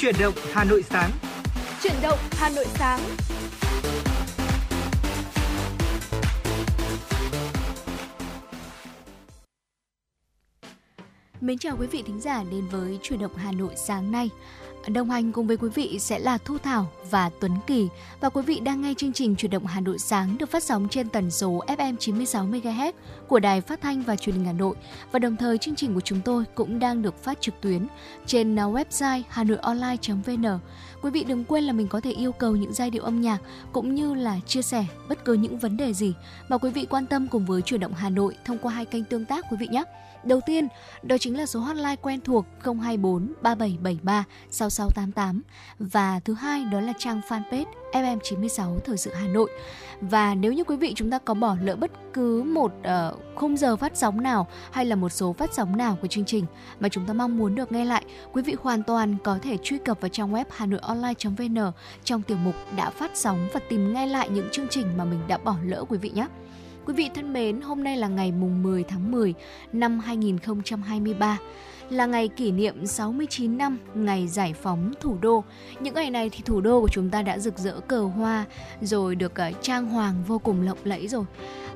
Chuyển động Hà Nội sáng. Chuyển động Hà Nội sáng. Mến chào quý vị thính giả đến với Chuyển động Hà Nội sáng nay. Đồng hành cùng với quý vị sẽ là Thu Thảo và Tuấn Kỳ và quý vị đang nghe chương trình Chuyển động Hà Nội sáng được phát sóng trên tần số FM 96 MHz của Đài Phát thanh và Truyền hình Hà Nội và đồng thời chương trình của chúng tôi cũng đang được phát trực tuyến trên à, website hanoionline.vn. Quý vị đừng quên là mình có thể yêu cầu những giai điệu âm nhạc cũng như là chia sẻ bất cứ những vấn đề gì mà quý vị quan tâm cùng với Chuyển động Hà Nội thông qua hai kênh tương tác quý vị nhé. Đầu tiên, đó chính là số hotline quen thuộc 024 3773 6688 và thứ hai đó là trang fanpage FM96 Thời sự Hà Nội. Và nếu như quý vị chúng ta có bỏ lỡ bất cứ một uh, khung giờ phát sóng nào hay là một số phát sóng nào của chương trình mà chúng ta mong muốn được nghe lại, quý vị hoàn toàn có thể truy cập vào trang web hanoionline.vn trong tiểu mục đã phát sóng và tìm nghe lại những chương trình mà mình đã bỏ lỡ quý vị nhé. Quý vị thân mến, hôm nay là ngày mùng 10 tháng 10 năm 2023 là ngày kỷ niệm 69 năm ngày giải phóng thủ đô. Những ngày này thì thủ đô của chúng ta đã rực rỡ cờ hoa rồi được ờ, trang hoàng vô cùng lộng lẫy rồi.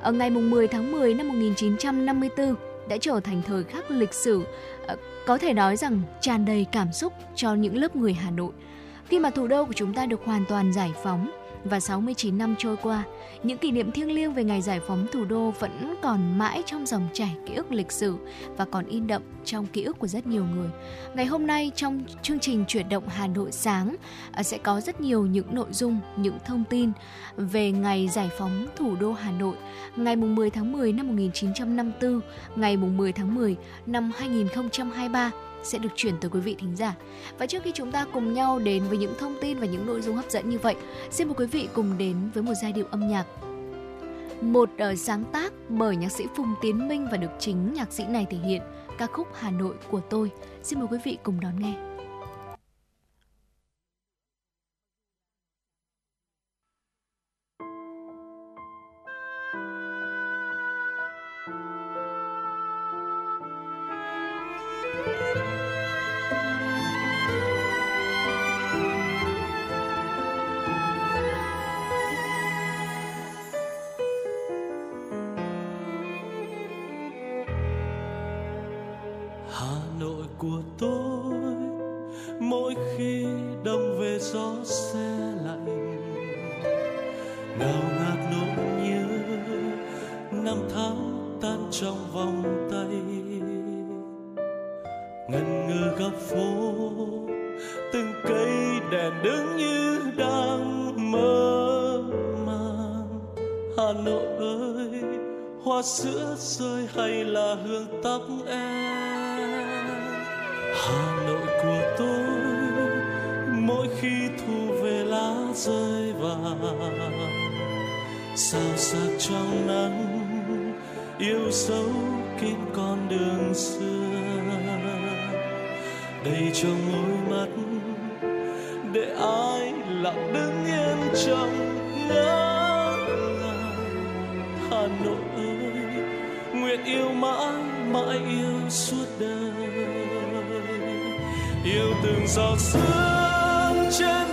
Ở ngày mùng 10 tháng 10 năm 1954 đã trở thành thời khắc lịch sử ờ, có thể nói rằng tràn đầy cảm xúc cho những lớp người Hà Nội. Khi mà thủ đô của chúng ta được hoàn toàn giải phóng, và 69 năm trôi qua, những kỷ niệm thiêng liêng về ngày giải phóng thủ đô vẫn còn mãi trong dòng chảy ký ức lịch sử và còn in đậm trong ký ức của rất nhiều người. Ngày hôm nay trong chương trình chuyển động Hà Nội sáng à, sẽ có rất nhiều những nội dung, những thông tin về ngày giải phóng thủ đô Hà Nội, ngày 10 tháng 10 năm 1954, ngày 10 tháng 10 năm 2023 sẽ được chuyển tới quý vị thính giả. Và trước khi chúng ta cùng nhau đến với những thông tin và những nội dung hấp dẫn như vậy, xin mời quý vị cùng đến với một giai điệu âm nhạc một uh, sáng tác bởi nhạc sĩ Phùng Tiến Minh và được chính nhạc sĩ này thể hiện ca khúc Hà Nội của tôi. Xin mời quý vị cùng đón nghe. Đau ngạt nỗi nhớ, năm tháng tan trong vòng tay. Ngần ngừ góc phố, từng cây đèn đứng như đang mơ màng. Hà nội ơi, hoa sữa rơi hay là hương tóc em? Hà nội của tôi, mỗi khi thu về lá rơi vàng sao sắc trong nắng, yêu dấu kín con đường xưa. Đầy trong đôi mắt, để ai lặng đứng yên trong ngỡ ngàng. Hà nội ơi, nguyện yêu mãi mãi yêu suốt đời. Yêu từng giọt sương trên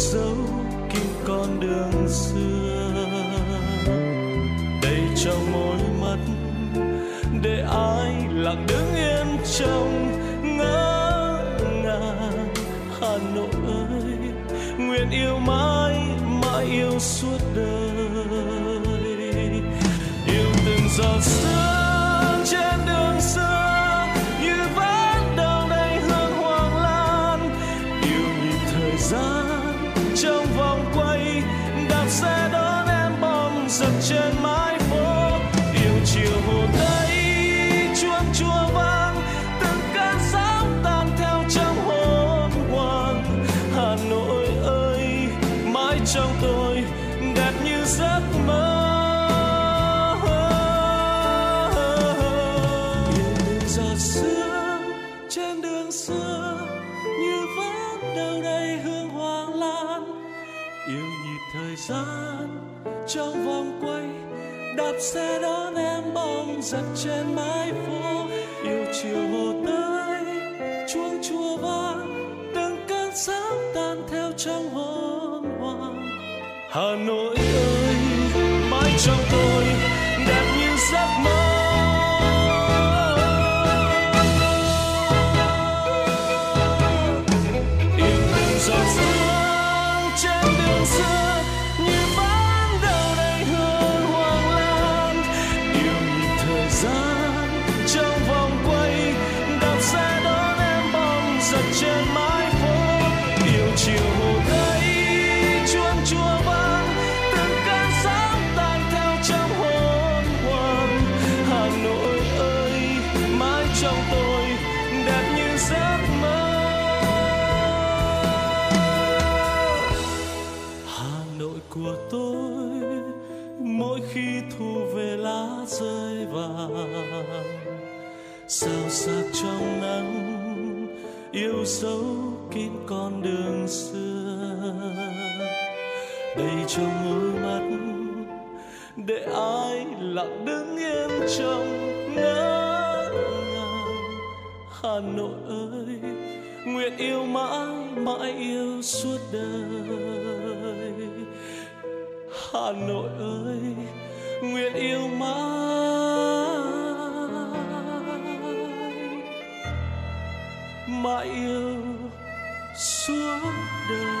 Dấu kín con đường xưa. Đầy trong môi mắt để ai lặng đứng yên trong ngỡ ngàng. Hà nội ơi, nguyện yêu mãi mãi yêu suốt đời. Yêu từng giọt sương sẽ xe đón em bóng giật trên mái phố. Yêu chiều hồ tây chuông chùa vang, từng cơn sóng tan theo trong hồn hoàng. Hà nội mỗi khi thu về lá rơi vàng sao sắc trong nắng, yêu dấu kín con đường xưa. Đầy trong đôi mắt, để ai lặng đứng yên trong ngỡ ngàng Hà Nội ơi, nguyện yêu mãi mãi yêu suốt đời. Hà Nội ơi nguyện yêu mãi. Mãi yêu suốt đời.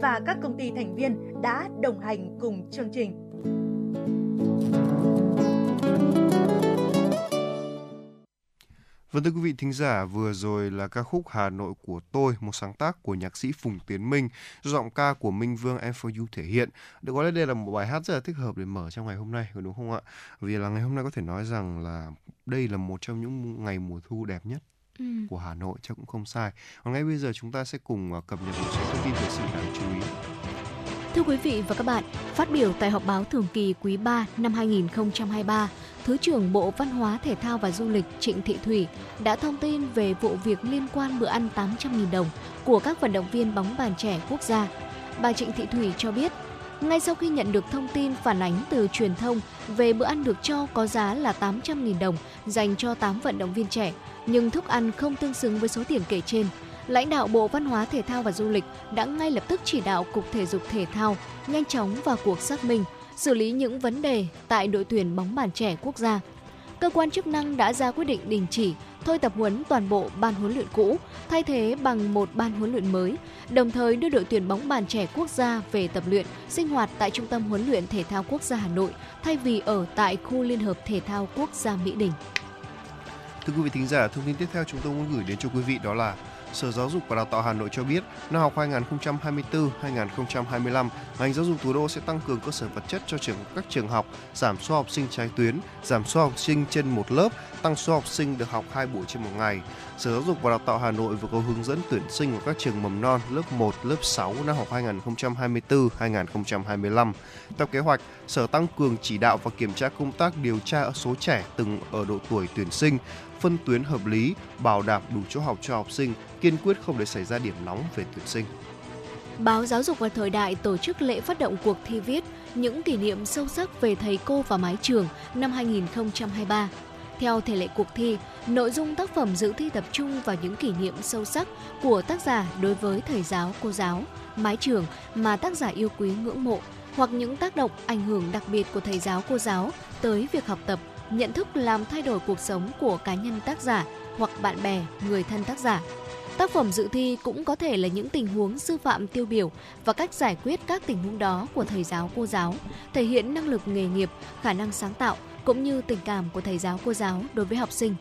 và các công ty thành viên đã đồng hành cùng chương trình. Vâng thưa quý vị thính giả, vừa rồi là ca khúc Hà Nội của tôi, một sáng tác của nhạc sĩ Phùng Tiến Minh, do giọng ca của Minh Vương Em For You thể hiện. Được gọi là đây là một bài hát rất là thích hợp để mở trong ngày hôm nay, đúng không ạ? Vì là ngày hôm nay có thể nói rằng là đây là một trong những ngày mùa thu đẹp nhất Ừ. của Hà Nội chắc cũng không sai. Còn ngay bây giờ chúng ta sẽ cùng à, cập nhật một số thông tin thời sự đáng chú ý. Thưa quý vị và các bạn, phát biểu tại họp báo thường kỳ quý 3 năm 2023, Thứ trưởng Bộ Văn hóa Thể thao và Du lịch Trịnh Thị Thủy đã thông tin về vụ việc liên quan bữa ăn 800.000 đồng của các vận động viên bóng bàn trẻ quốc gia. Bà Trịnh Thị Thủy cho biết, ngay sau khi nhận được thông tin phản ánh từ truyền thông về bữa ăn được cho có giá là 800.000 đồng dành cho 8 vận động viên trẻ, nhưng thức ăn không tương xứng với số tiền kể trên. Lãnh đạo Bộ Văn hóa Thể thao và Du lịch đã ngay lập tức chỉ đạo Cục Thể dục Thể thao nhanh chóng vào cuộc xác minh, xử lý những vấn đề tại đội tuyển bóng bàn trẻ quốc gia. Cơ quan chức năng đã ra quyết định đình chỉ thôi tập huấn toàn bộ ban huấn luyện cũ, thay thế bằng một ban huấn luyện mới, đồng thời đưa đội tuyển bóng bàn trẻ quốc gia về tập luyện, sinh hoạt tại Trung tâm huấn luyện thể thao quốc gia Hà Nội thay vì ở tại khu Liên hợp Thể thao Quốc gia Mỹ Đình. Thưa quý vị thính giả, thông tin tiếp theo chúng tôi muốn gửi đến cho quý vị đó là Sở Giáo dục và Đào tạo Hà Nội cho biết, năm học 2024-2025, ngành giáo dục thủ đô sẽ tăng cường cơ sở vật chất cho trường các trường học, giảm số học sinh trái tuyến, giảm số học sinh trên một lớp, tăng số học sinh được học hai buổi trên một ngày. Sở Giáo dục và Đào tạo Hà Nội vừa có hướng dẫn tuyển sinh vào các trường mầm non lớp 1, lớp 6 năm học 2024-2025. Theo kế hoạch, Sở tăng cường chỉ đạo và kiểm tra công tác điều tra số trẻ từng ở độ tuổi tuyển sinh, phân tuyến hợp lý, bảo đảm đủ chỗ học cho học sinh, kiên quyết không để xảy ra điểm nóng về tuyển sinh. Báo Giáo dục và Thời đại tổ chức lễ phát động cuộc thi viết những kỷ niệm sâu sắc về thầy cô và mái trường năm 2023. Theo thể lệ cuộc thi, nội dung tác phẩm dự thi tập trung vào những kỷ niệm sâu sắc của tác giả đối với thầy giáo, cô giáo, mái trường mà tác giả yêu quý ngưỡng mộ hoặc những tác động ảnh hưởng đặc biệt của thầy giáo, cô giáo tới việc học tập, nhận thức làm thay đổi cuộc sống của cá nhân tác giả hoặc bạn bè, người thân tác giả. Tác phẩm dự thi cũng có thể là những tình huống sư phạm tiêu biểu và cách giải quyết các tình huống đó của thầy giáo cô giáo, thể hiện năng lực nghề nghiệp, khả năng sáng tạo cũng như tình cảm của thầy giáo cô giáo đối với học sinh.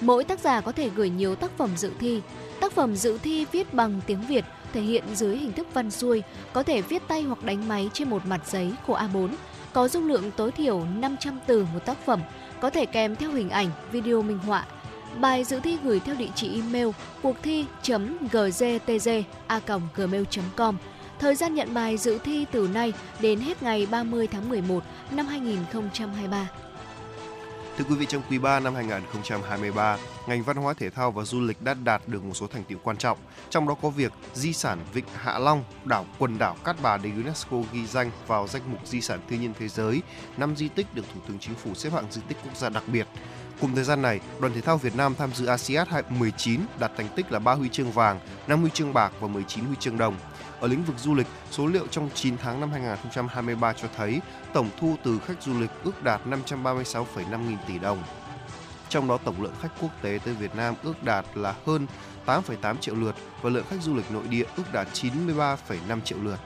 Mỗi tác giả có thể gửi nhiều tác phẩm dự thi. Tác phẩm dự thi viết bằng tiếng Việt thể hiện dưới hình thức văn xuôi, có thể viết tay hoặc đánh máy trên một mặt giấy khổ A4, có dung lượng tối thiểu 500 từ một tác phẩm, có thể kèm theo hình ảnh, video minh họa. Bài dự thi gửi theo địa chỉ email cuộc thi.gztz.gmail.com. Thời gian nhận bài dự thi từ nay đến hết ngày 30 tháng 11 năm 2023. Thưa quý vị, trong quý 3 năm 2023, ngành văn hóa thể thao và du lịch đã đạt được một số thành tiệu quan trọng, trong đó có việc di sản Vịnh Hạ Long, đảo quần đảo Cát Bà được UNESCO ghi danh vào danh mục di sản thiên nhiên thế giới, năm di tích được Thủ tướng Chính phủ xếp hạng di tích quốc gia đặc biệt. Cùng thời gian này, đoàn thể thao Việt Nam tham dự ASEAN 19 đạt thành tích là 3 huy chương vàng, 5 huy chương bạc và 19 huy chương đồng. Ở lĩnh vực du lịch, số liệu trong 9 tháng năm 2023 cho thấy tổng thu từ khách du lịch ước đạt 536,5 nghìn tỷ đồng. Trong đó tổng lượng khách quốc tế tới Việt Nam ước đạt là hơn 8,8 triệu lượt và lượng khách du lịch nội địa ước đạt 93,5 triệu lượt.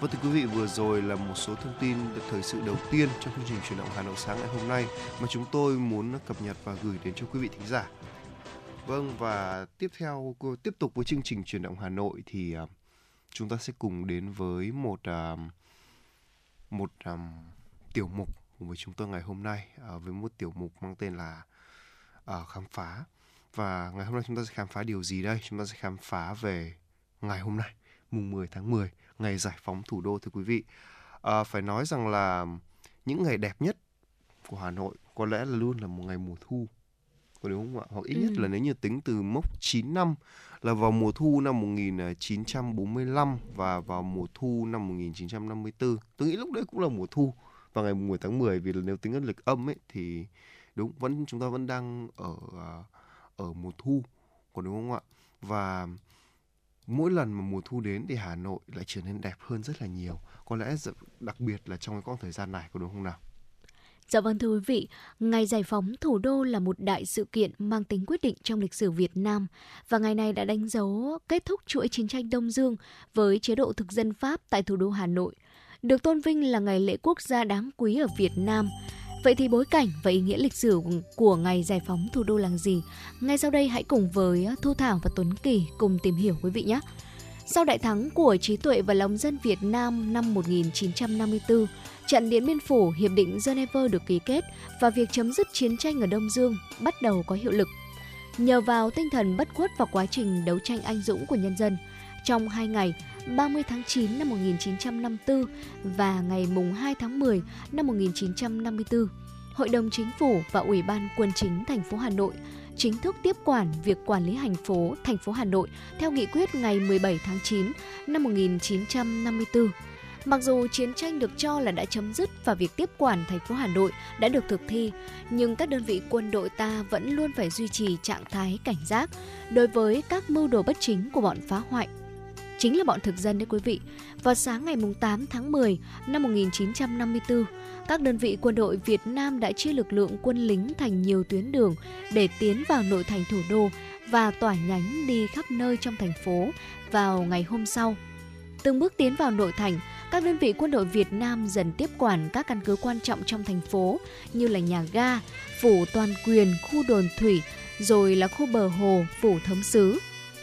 Và thưa quý vị, vừa rồi là một số thông tin được thời sự đầu tiên trong chương trình truyền động Hà Nội sáng ngày hôm nay mà chúng tôi muốn cập nhật và gửi đến cho quý vị thính giả. Vâng và tiếp theo tiếp tục với chương trình truyền động Hà Nội thì uh, chúng ta sẽ cùng đến với một uh, một um, tiểu mục cùng với chúng tôi ngày hôm nay uh, với một tiểu mục mang tên là uh, khám phá. Và ngày hôm nay chúng ta sẽ khám phá điều gì đây? Chúng ta sẽ khám phá về ngày hôm nay mùng 10 tháng 10 ngày giải phóng thủ đô thưa quý vị. Uh, phải nói rằng là những ngày đẹp nhất của Hà Nội có lẽ là luôn là một ngày mùa thu có đúng không ạ hoặc ít ừ. nhất là nếu như tính từ mốc 9 năm là vào mùa thu năm 1945 và vào mùa thu năm 1954 tôi nghĩ lúc đấy cũng là mùa thu vào ngày 10 tháng 10 vì là nếu tính lịch âm ấy thì đúng vẫn chúng ta vẫn đang ở à, ở mùa thu còn đúng không ạ và mỗi lần mà mùa thu đến thì Hà Nội lại trở nên đẹp hơn rất là nhiều. Có lẽ đặc biệt là trong cái quãng thời gian này có đúng không nào? Dạ vâng thưa quý vị, ngày giải phóng thủ đô là một đại sự kiện mang tính quyết định trong lịch sử Việt Nam và ngày này đã đánh dấu kết thúc chuỗi chiến tranh Đông Dương với chế độ thực dân Pháp tại thủ đô Hà Nội. Được tôn vinh là ngày lễ quốc gia đáng quý ở Việt Nam. Vậy thì bối cảnh và ý nghĩa lịch sử của ngày giải phóng thủ đô là gì? Ngay sau đây hãy cùng với Thu Thảo và Tuấn Kỳ cùng tìm hiểu quý vị nhé. Sau đại thắng của trí tuệ và lòng dân Việt Nam năm 1954, trận Điện Biên Phủ, Hiệp định Geneva được ký kết và việc chấm dứt chiến tranh ở Đông Dương bắt đầu có hiệu lực. Nhờ vào tinh thần bất khuất và quá trình đấu tranh anh dũng của nhân dân, trong hai ngày 30 tháng 9 năm 1954 và ngày mùng 2 tháng 10 năm 1954, Hội đồng Chính phủ và Ủy ban Quân chính thành phố Hà Nội chính thức tiếp quản việc quản lý hành phố thành phố Hà Nội theo nghị quyết ngày 17 tháng 9 năm 1954. Mặc dù chiến tranh được cho là đã chấm dứt và việc tiếp quản thành phố Hà Nội đã được thực thi, nhưng các đơn vị quân đội ta vẫn luôn phải duy trì trạng thái cảnh giác đối với các mưu đồ bất chính của bọn phá hoại. Chính là bọn thực dân đấy quý vị. Vào sáng ngày 8 tháng 10 năm 1954, các đơn vị quân đội Việt Nam đã chia lực lượng quân lính thành nhiều tuyến đường để tiến vào nội thành thủ đô và tỏa nhánh đi khắp nơi trong thành phố vào ngày hôm sau. Từng bước tiến vào nội thành, các đơn vị quân đội Việt Nam dần tiếp quản các căn cứ quan trọng trong thành phố như là nhà ga, phủ toàn quyền, khu đồn thủy, rồi là khu bờ hồ, phủ thống sứ.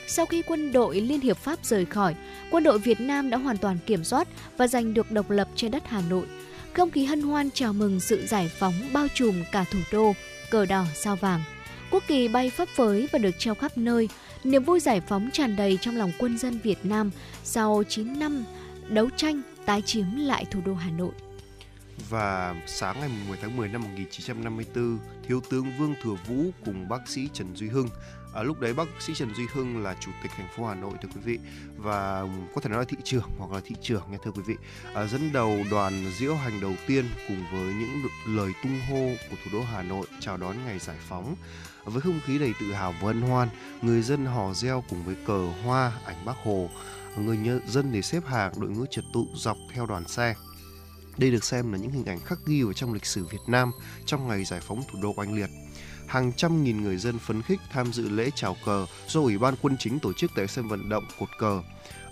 Sau khi quân đội Liên Hiệp Pháp rời khỏi, quân đội Việt Nam đã hoàn toàn kiểm soát và giành được độc lập trên đất Hà Nội. Không khí hân hoan chào mừng sự giải phóng bao trùm cả thủ đô, cờ đỏ sao vàng. Quốc kỳ bay phấp phới và được treo khắp nơi. Niềm vui giải phóng tràn đầy trong lòng quân dân Việt Nam sau 9 năm đấu tranh tái chiếm lại thủ đô Hà Nội. Và sáng ngày 10 tháng 10 năm 1954, Thiếu tướng Vương Thừa Vũ cùng bác sĩ Trần Duy Hưng. À, lúc đấy bác sĩ Trần Duy Hưng là chủ tịch thành phố Hà Nội thưa quý vị. Và có thể nói là thị trưởng hoặc là thị trưởng nghe thưa quý vị. À, dẫn đầu đoàn diễu hành đầu tiên cùng với những lời tung hô của thủ đô Hà Nội chào đón ngày giải phóng. Với không khí đầy tự hào và hân hoan người dân hò reo cùng với cờ hoa ảnh bác hồ người dân để xếp hàng đội ngũ trật tự dọc theo đoàn xe đây được xem là những hình ảnh khắc ghi vào trong lịch sử Việt Nam trong ngày giải phóng thủ đô oanh liệt hàng trăm nghìn người dân phấn khích tham dự lễ chào cờ do Ủy ban Quân chính tổ chức tại sân vận động cột cờ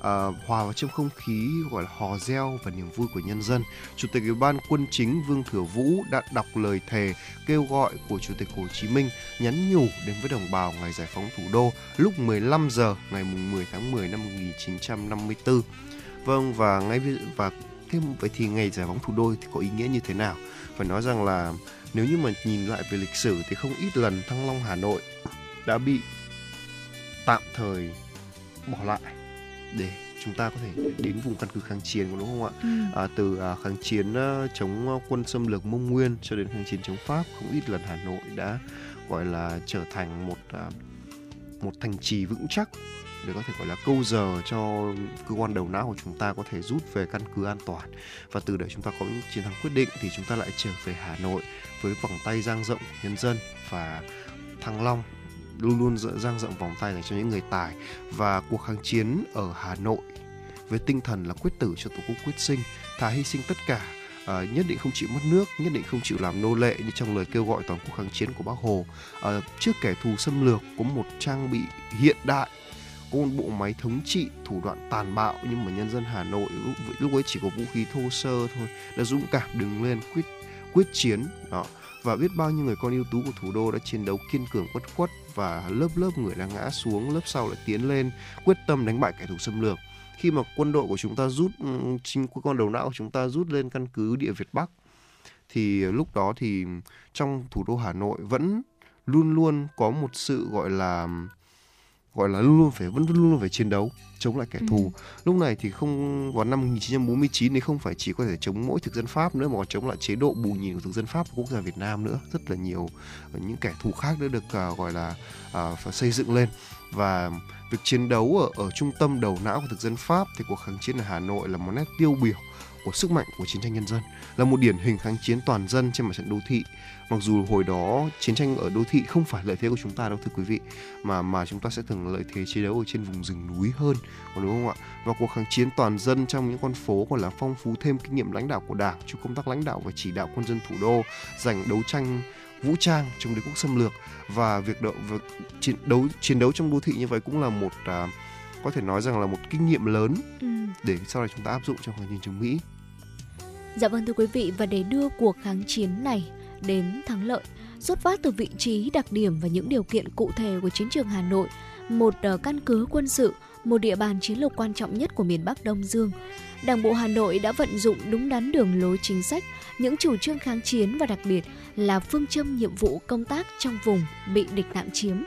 uh, hòa vào trong không khí gọi là hò reo và niềm vui của nhân dân. Chủ tịch Ủy ban Quân chính Vương Thừa Vũ đã đọc lời thề kêu gọi của Chủ tịch Hồ Chí Minh nhắn nhủ đến với đồng bào ngày giải phóng thủ đô lúc 15 giờ ngày 10 tháng 10 năm 1954. Vâng và ngay và thế vậy thì ngày giải phóng thủ đô thì có ý nghĩa như thế nào? Phải nói rằng là nếu như mà nhìn lại về lịch sử thì không ít lần Thăng Long Hà Nội đã bị tạm thời bỏ lại để chúng ta có thể đến vùng căn cứ kháng chiến đúng không ạ? Ừ. À, từ à, kháng chiến uh, chống quân xâm lược Mông Nguyên cho đến kháng chiến chống Pháp, không ít lần Hà Nội đã gọi là trở thành một uh, một thành trì vững chắc để có thể gọi là câu giờ cho cơ quan đầu não của chúng ta có thể rút về căn cứ an toàn và từ đấy chúng ta có những chiến thắng quyết định thì chúng ta lại trở về Hà Nội với vòng tay giang rộng của nhân dân và Thăng Long luôn luôn giang rộng vòng tay dành cho những người tài. Và cuộc kháng chiến ở Hà Nội với tinh thần là quyết tử cho tổ quốc quyết sinh thà hy sinh tất cả à, nhất định không chịu mất nước nhất định không chịu làm nô lệ như trong lời kêu gọi toàn quốc kháng chiến của bác hồ. À, trước kẻ thù xâm lược có một trang bị hiện đại có một bộ máy thống trị thủ đoạn tàn bạo nhưng mà nhân dân Hà Nội lúc, lúc ấy chỉ có vũ khí thô sơ thôi đã dũng cảm đứng lên quyết quyết chiến đó và biết bao nhiêu người con ưu tú của thủ đô đã chiến đấu kiên cường bất khuất và lớp lớp người đã ngã xuống, lớp sau lại tiến lên, quyết tâm đánh bại kẻ thù xâm lược. Khi mà quân đội của chúng ta rút ừ, chính con đầu não của chúng ta rút lên căn cứ địa Việt Bắc, thì lúc đó thì trong thủ đô Hà Nội vẫn luôn luôn có một sự, gọi là gọi là luôn luôn phải vẫn luôn luôn phải chiến đấu chống lại kẻ ừ. thù. Lúc này thì không vào năm 1949 thì không phải chỉ có thể chống mỗi thực dân Pháp nữa mà còn chống lại chế độ bù nhìn của thực dân Pháp của quốc gia Việt Nam nữa. Rất là nhiều những kẻ thù khác đã được uh, gọi là uh, phải xây dựng lên và việc chiến đấu ở ở trung tâm đầu não của thực dân Pháp thì cuộc kháng chiến ở Hà Nội là một nét tiêu biểu của sức mạnh của chiến tranh nhân dân là một điển hình kháng chiến toàn dân trên mặt trận đô thị mặc dù hồi đó chiến tranh ở đô thị không phải lợi thế của chúng ta đâu thưa quý vị mà mà chúng ta sẽ thường lợi thế chiến đấu ở trên vùng rừng núi hơn còn đúng không ạ và cuộc kháng chiến toàn dân trong những con phố còn là phong phú thêm kinh nghiệm lãnh đạo của đảng trong công tác lãnh đạo và chỉ đạo quân dân thủ đô giành đấu tranh vũ trang chống đế quốc xâm lược và việc đậu việc chiến đấu chiến đấu trong đô thị như vậy cũng là một uh, có thể nói rằng là một kinh nghiệm lớn ừ. để sau này chúng ta áp dụng trong kháng chiến chống Mỹ. Dạ vâng thưa quý vị và để đưa cuộc kháng chiến này đến thắng lợi, xuất phát từ vị trí, đặc điểm và những điều kiện cụ thể của chiến trường Hà Nội, một ờ, căn cứ quân sự, một địa bàn chiến lược quan trọng nhất của miền Bắc Đông Dương. Đảng bộ Hà Nội đã vận dụng đúng đắn đường lối chính sách, những chủ trương kháng chiến và đặc biệt là phương châm nhiệm vụ công tác trong vùng bị địch nạm chiếm,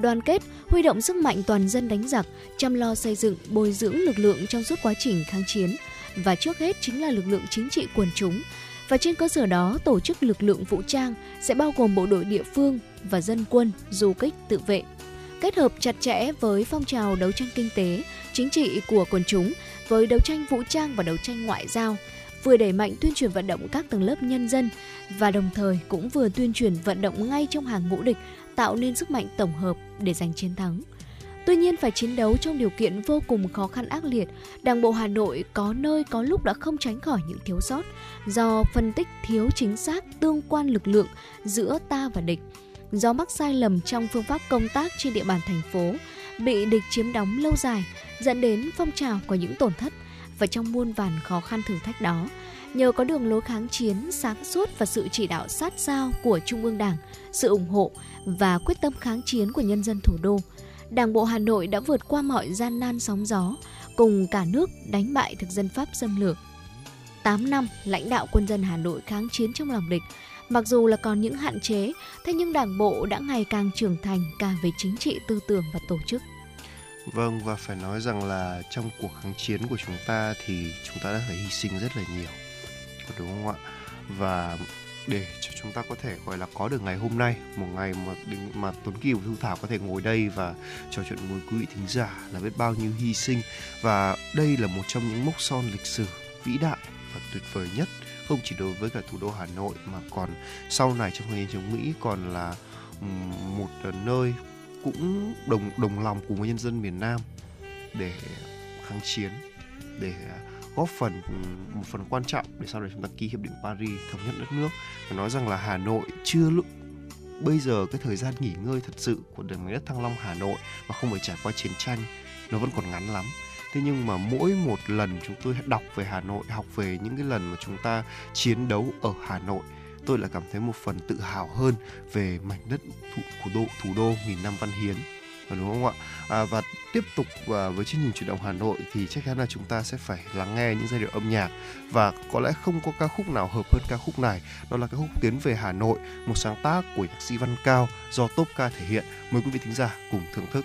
đoàn kết, huy động sức mạnh toàn dân đánh giặc, chăm lo xây dựng, bồi dưỡng lực lượng trong suốt quá trình kháng chiến và trước hết chính là lực lượng chính trị quần chúng. Và trên cơ sở đó, tổ chức lực lượng vũ trang sẽ bao gồm bộ đội địa phương và dân quân, du kích tự vệ. kết hợp chặt chẽ với phong trào đấu tranh kinh tế, chính trị của quần chúng với đấu tranh vũ trang và đấu tranh ngoại giao, vừa đẩy mạnh tuyên truyền vận động các tầng lớp nhân dân và đồng thời cũng vừa tuyên truyền vận động ngay trong hàng ngũ địch tạo nên sức mạnh tổng hợp để giành chiến thắng. Tuy nhiên phải chiến đấu trong điều kiện vô cùng khó khăn ác liệt, Đảng bộ Hà Nội có nơi có lúc đã không tránh khỏi những thiếu sót. Do phân tích thiếu chính xác tương quan lực lượng giữa ta và địch, do mắc sai lầm trong phương pháp công tác trên địa bàn thành phố, bị địch chiếm đóng lâu dài, dẫn đến phong trào có những tổn thất. Và trong muôn vàn khó khăn thử thách đó, nhờ có đường lối kháng chiến sáng suốt và sự chỉ đạo sát sao của Trung ương Đảng, sự ủng hộ và quyết tâm kháng chiến của nhân dân thủ đô, Đảng bộ Hà Nội đã vượt qua mọi gian nan sóng gió, cùng cả nước đánh bại thực dân Pháp xâm lược. 8 năm lãnh đạo quân dân Hà Nội kháng chiến trong lòng địch, mặc dù là còn những hạn chế, thế nhưng Đảng bộ đã ngày càng trưởng thành cả về chính trị, tư tưởng và tổ chức. Vâng và phải nói rằng là trong cuộc kháng chiến của chúng ta thì chúng ta đã phải hy sinh rất là nhiều. Đúng không ạ? Và để cho chúng ta có thể, gọi là, có được ngày hôm nay, một ngày mà mà Tuấn và Thu Thảo có thể ngồi đây và trò chuyện với quý vị thính giả là biết bao nhiêu hy sinh. Và đây là một trong những mốc son lịch sử vĩ đại và tuyệt vời nhất, không chỉ đối với cả thủ đô Hà Nội mà còn sau này trong kháng chiến chống Mỹ còn là một nơi cũng đồng đồng lòng cùng với nhân dân miền Nam để kháng chiến, để góp phần một phần quan trọng để sau này chúng ta ký hiệp định Paris thống nhất đất nước. Và nói rằng là Hà Nội chưa lúc bây giờ cái thời gian nghỉ ngơi thật sự của đường đất Thăng Long Hà Nội mà không phải trải qua chiến tranh nó vẫn còn ngắn lắm. Thế nhưng mà mỗi một lần chúng tôi đọc về Hà Nội học về những cái lần mà chúng ta chiến đấu ở Hà Nội tôi lại cảm thấy một phần tự hào hơn về mảnh đất thủ, thủ đô thủ đô nghìn năm văn hiến đúng không ạ? À, và tiếp tục à, với chương trình chuyển động Hà Nội thì chắc chắn là chúng ta sẽ phải lắng nghe những giai điệu âm nhạc. Và có lẽ không có ca khúc nào hợp hơn ca khúc này. Đó là ca khúc Tiến về Hà Nội một sáng tác của nhạc sĩ Văn Cao do Top Ca thể hiện. Mời quý vị thính giả cùng thưởng thức.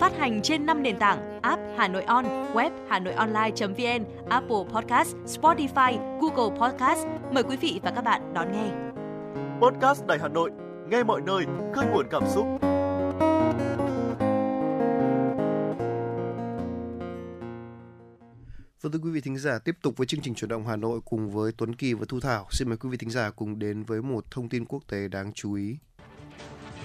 phát hành trên 5 nền tảng app Hà Nội On, web Hà Nội Online.vn, Apple Podcast, Spotify, Google Podcast. Mời quý vị và các bạn đón nghe. Podcast Đài Hà Nội, nghe mọi nơi, khơi nguồn cảm xúc. Vâng thưa quý vị thính giả, tiếp tục với chương trình chuyển động Hà Nội cùng với Tuấn Kỳ và Thu Thảo. Xin mời quý vị thính giả cùng đến với một thông tin quốc tế đáng chú ý.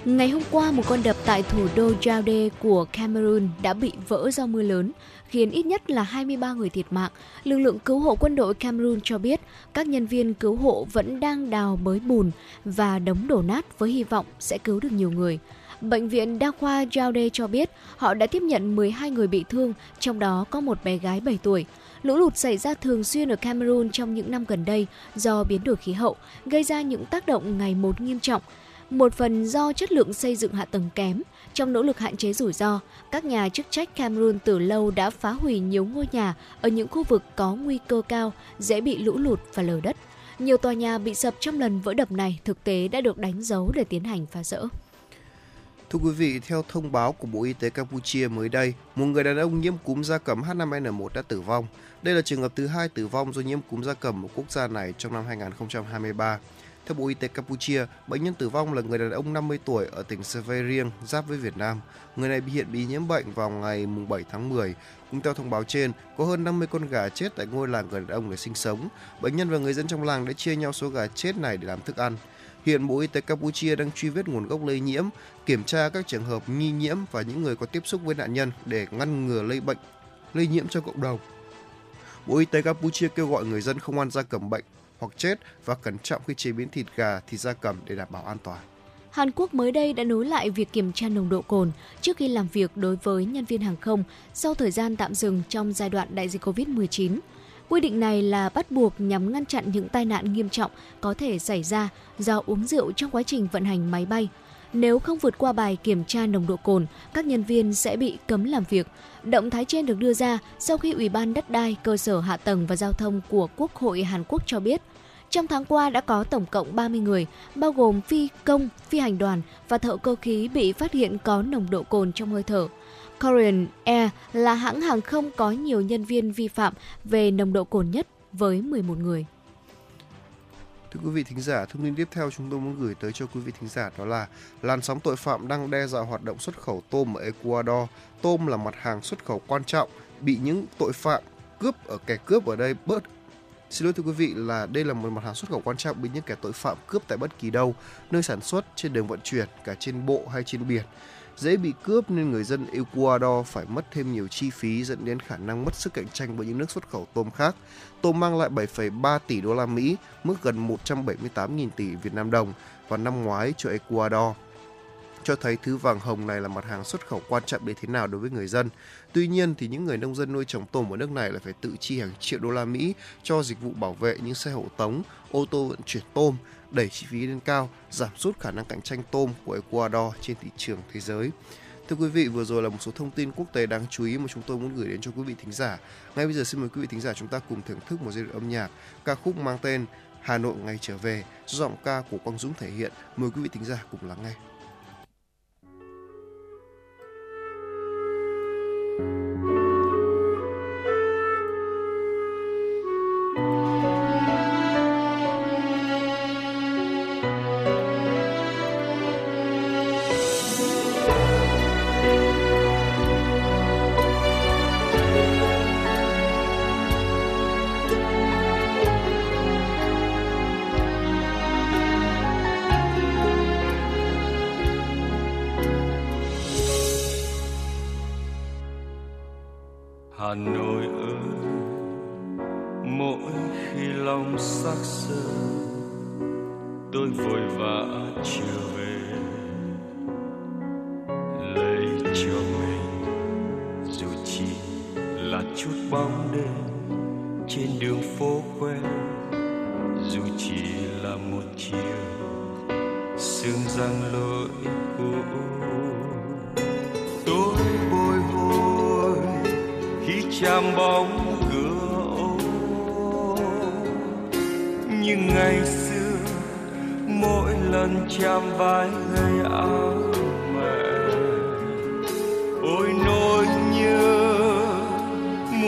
Ngày hôm qua, một con đập tại thủ đô Yaoundé của Cameroon đã bị vỡ do mưa lớn, khiến ít nhất là 23 người thiệt mạng. Lực lượng cứu hộ quân đội Cameroon cho biết các nhân viên cứu hộ vẫn đang đào bới bùn và đống đổ nát với hy vọng sẽ cứu được nhiều người. Bệnh viện Đa khoa Yaoundé cho biết họ đã tiếp nhận 12 người bị thương, trong đó có một bé gái 7 tuổi. Lũ lụt xảy ra thường xuyên ở Cameroon trong những năm gần đây do biến đổi khí hậu, gây ra những tác động ngày một nghiêm trọng – một phần do chất lượng xây dựng hạ tầng kém. Trong nỗ lực hạn chế rủi ro, các nhà chức trách Cameroon từ lâu đã phá hủy nhiều ngôi nhà ở những khu vực có nguy cơ cao, dễ bị lũ lụt và lở đất. Nhiều tòa nhà bị sập trong lần vỡ đập này thực tế đã được đánh dấu để tiến hành phá rỡ. Thưa quý vị, theo thông báo của Bộ Y tế Campuchia mới đây, một người đàn ông nhiễm cúm gia cầm H5N1 đã tử vong. Đây là trường hợp thứ hai tử vong do nhiễm cúm gia cầm ở quốc gia này trong năm 2023. Theo Bộ Y tế Campuchia, bệnh nhân tử vong là người đàn ông 50 tuổi ở tỉnh Sverieng, giáp với Việt Nam. Người này bị hiện bị nhiễm bệnh vào ngày 7 tháng 10. Cũng theo thông báo trên, có hơn 50 con gà chết tại ngôi làng người đàn ông để sinh sống. Bệnh nhân và người dân trong làng đã chia nhau số gà chết này để làm thức ăn. Hiện Bộ Y tế Campuchia đang truy vết nguồn gốc lây nhiễm, kiểm tra các trường hợp nghi nhiễm và những người có tiếp xúc với nạn nhân để ngăn ngừa lây bệnh, lây nhiễm cho cộng đồng. Bộ Y tế Campuchia kêu gọi người dân không ăn gia cầm bệnh hoặc chết và cẩn trọng khi chế biến thịt gà, thịt gia cầm để đảm bảo an toàn. Hàn Quốc mới đây đã nối lại việc kiểm tra nồng độ cồn trước khi làm việc đối với nhân viên hàng không sau thời gian tạm dừng trong giai đoạn đại dịch COVID-19. Quy định này là bắt buộc nhằm ngăn chặn những tai nạn nghiêm trọng có thể xảy ra do uống rượu trong quá trình vận hành máy bay. Nếu không vượt qua bài kiểm tra nồng độ cồn, các nhân viên sẽ bị cấm làm việc. Động thái trên được đưa ra sau khi Ủy ban Đất đai, Cơ sở Hạ tầng và Giao thông của Quốc hội Hàn Quốc cho biết, trong tháng qua đã có tổng cộng 30 người, bao gồm phi công, phi hành đoàn và thợ cơ khí bị phát hiện có nồng độ cồn trong hơi thở. Korean Air là hãng hàng không có nhiều nhân viên vi phạm về nồng độ cồn nhất với 11 người. Thưa quý vị thính giả, thông tin tiếp theo chúng tôi muốn gửi tới cho quý vị thính giả đó là làn sóng tội phạm đang đe dọa hoạt động xuất khẩu tôm ở Ecuador. Tôm là mặt hàng xuất khẩu quan trọng, bị những tội phạm cướp ở kẻ cướp ở đây bớt Xin lỗi thưa quý vị là đây là một mặt hàng xuất khẩu quan trọng bị những kẻ tội phạm cướp tại bất kỳ đâu, nơi sản xuất, trên đường vận chuyển, cả trên bộ hay trên biển. Dễ bị cướp nên người dân Ecuador phải mất thêm nhiều chi phí dẫn đến khả năng mất sức cạnh tranh với những nước xuất khẩu tôm khác. Tôm mang lại 7,3 tỷ đô la Mỹ, mức gần 178.000 tỷ Việt Nam đồng vào năm ngoái cho Ecuador cho thấy thứ vàng hồng này là mặt hàng xuất khẩu quan trọng đến thế nào đối với người dân. Tuy nhiên thì những người nông dân nuôi trồng tôm ở nước này lại phải tự chi hàng triệu đô la Mỹ cho dịch vụ bảo vệ những xe hộ tống, ô tô vận chuyển tôm, đẩy chi phí lên cao, giảm sút khả năng cạnh tranh tôm của Ecuador trên thị trường thế giới. Thưa quý vị, vừa rồi là một số thông tin quốc tế đáng chú ý mà chúng tôi muốn gửi đến cho quý vị thính giả. Ngay bây giờ xin mời quý vị thính giả chúng ta cùng thưởng thức một giai đoạn âm nhạc ca khúc mang tên Hà Nội ngày trở về do giọng ca của Quang Dũng thể hiện. Mời quý vị thính giả cùng lắng nghe. Thank you. cho mình dù chỉ là chút bóng đêm trên đường phố quen, dù chỉ là một chiều sương răng lỗi cũ. Tôi bồi hồi khi chạm bóng cửa ô nhưng ngày xưa, mỗi lần chạm vai người áo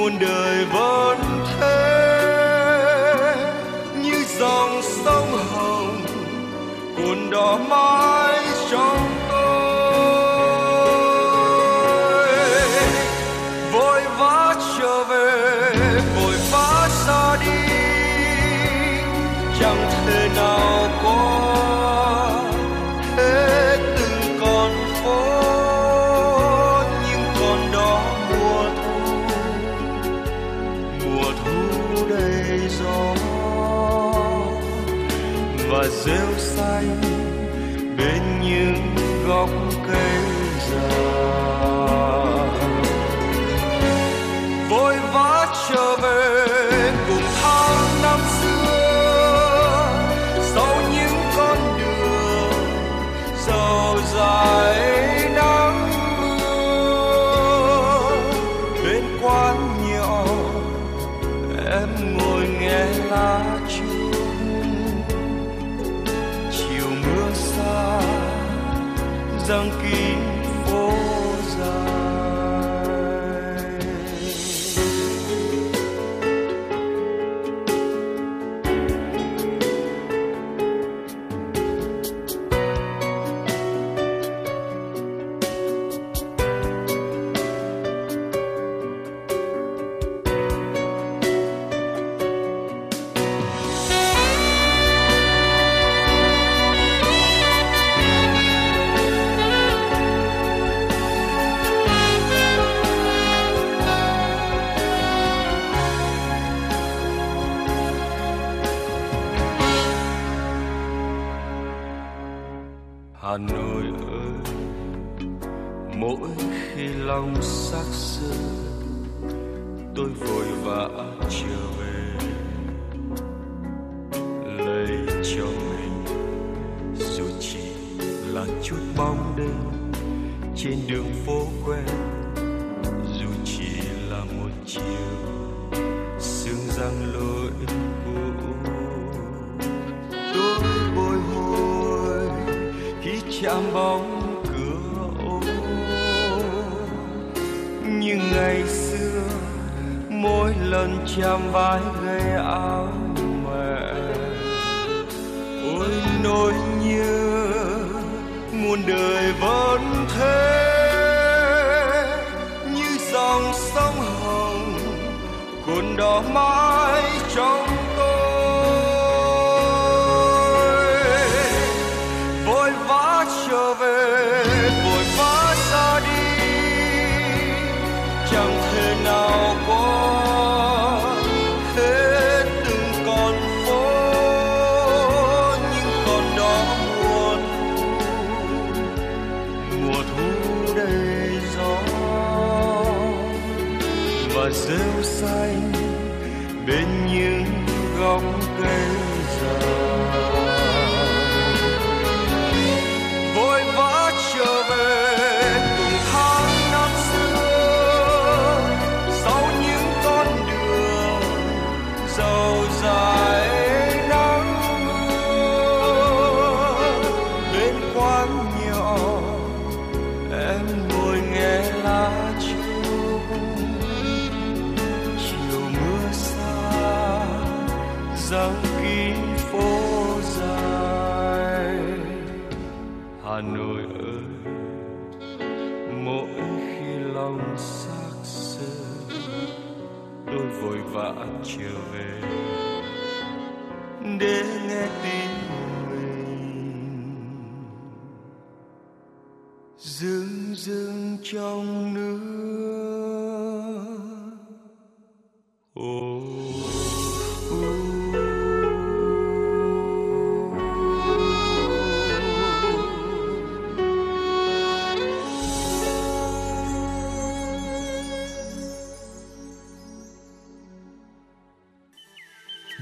muôn đời vẫn thế. Như dòng sông hồng cuốn đỏ mãi. rêu xanh bên những gốc cây già bạn trở về. Để nghe tin mình. Dưng dưng trong nước.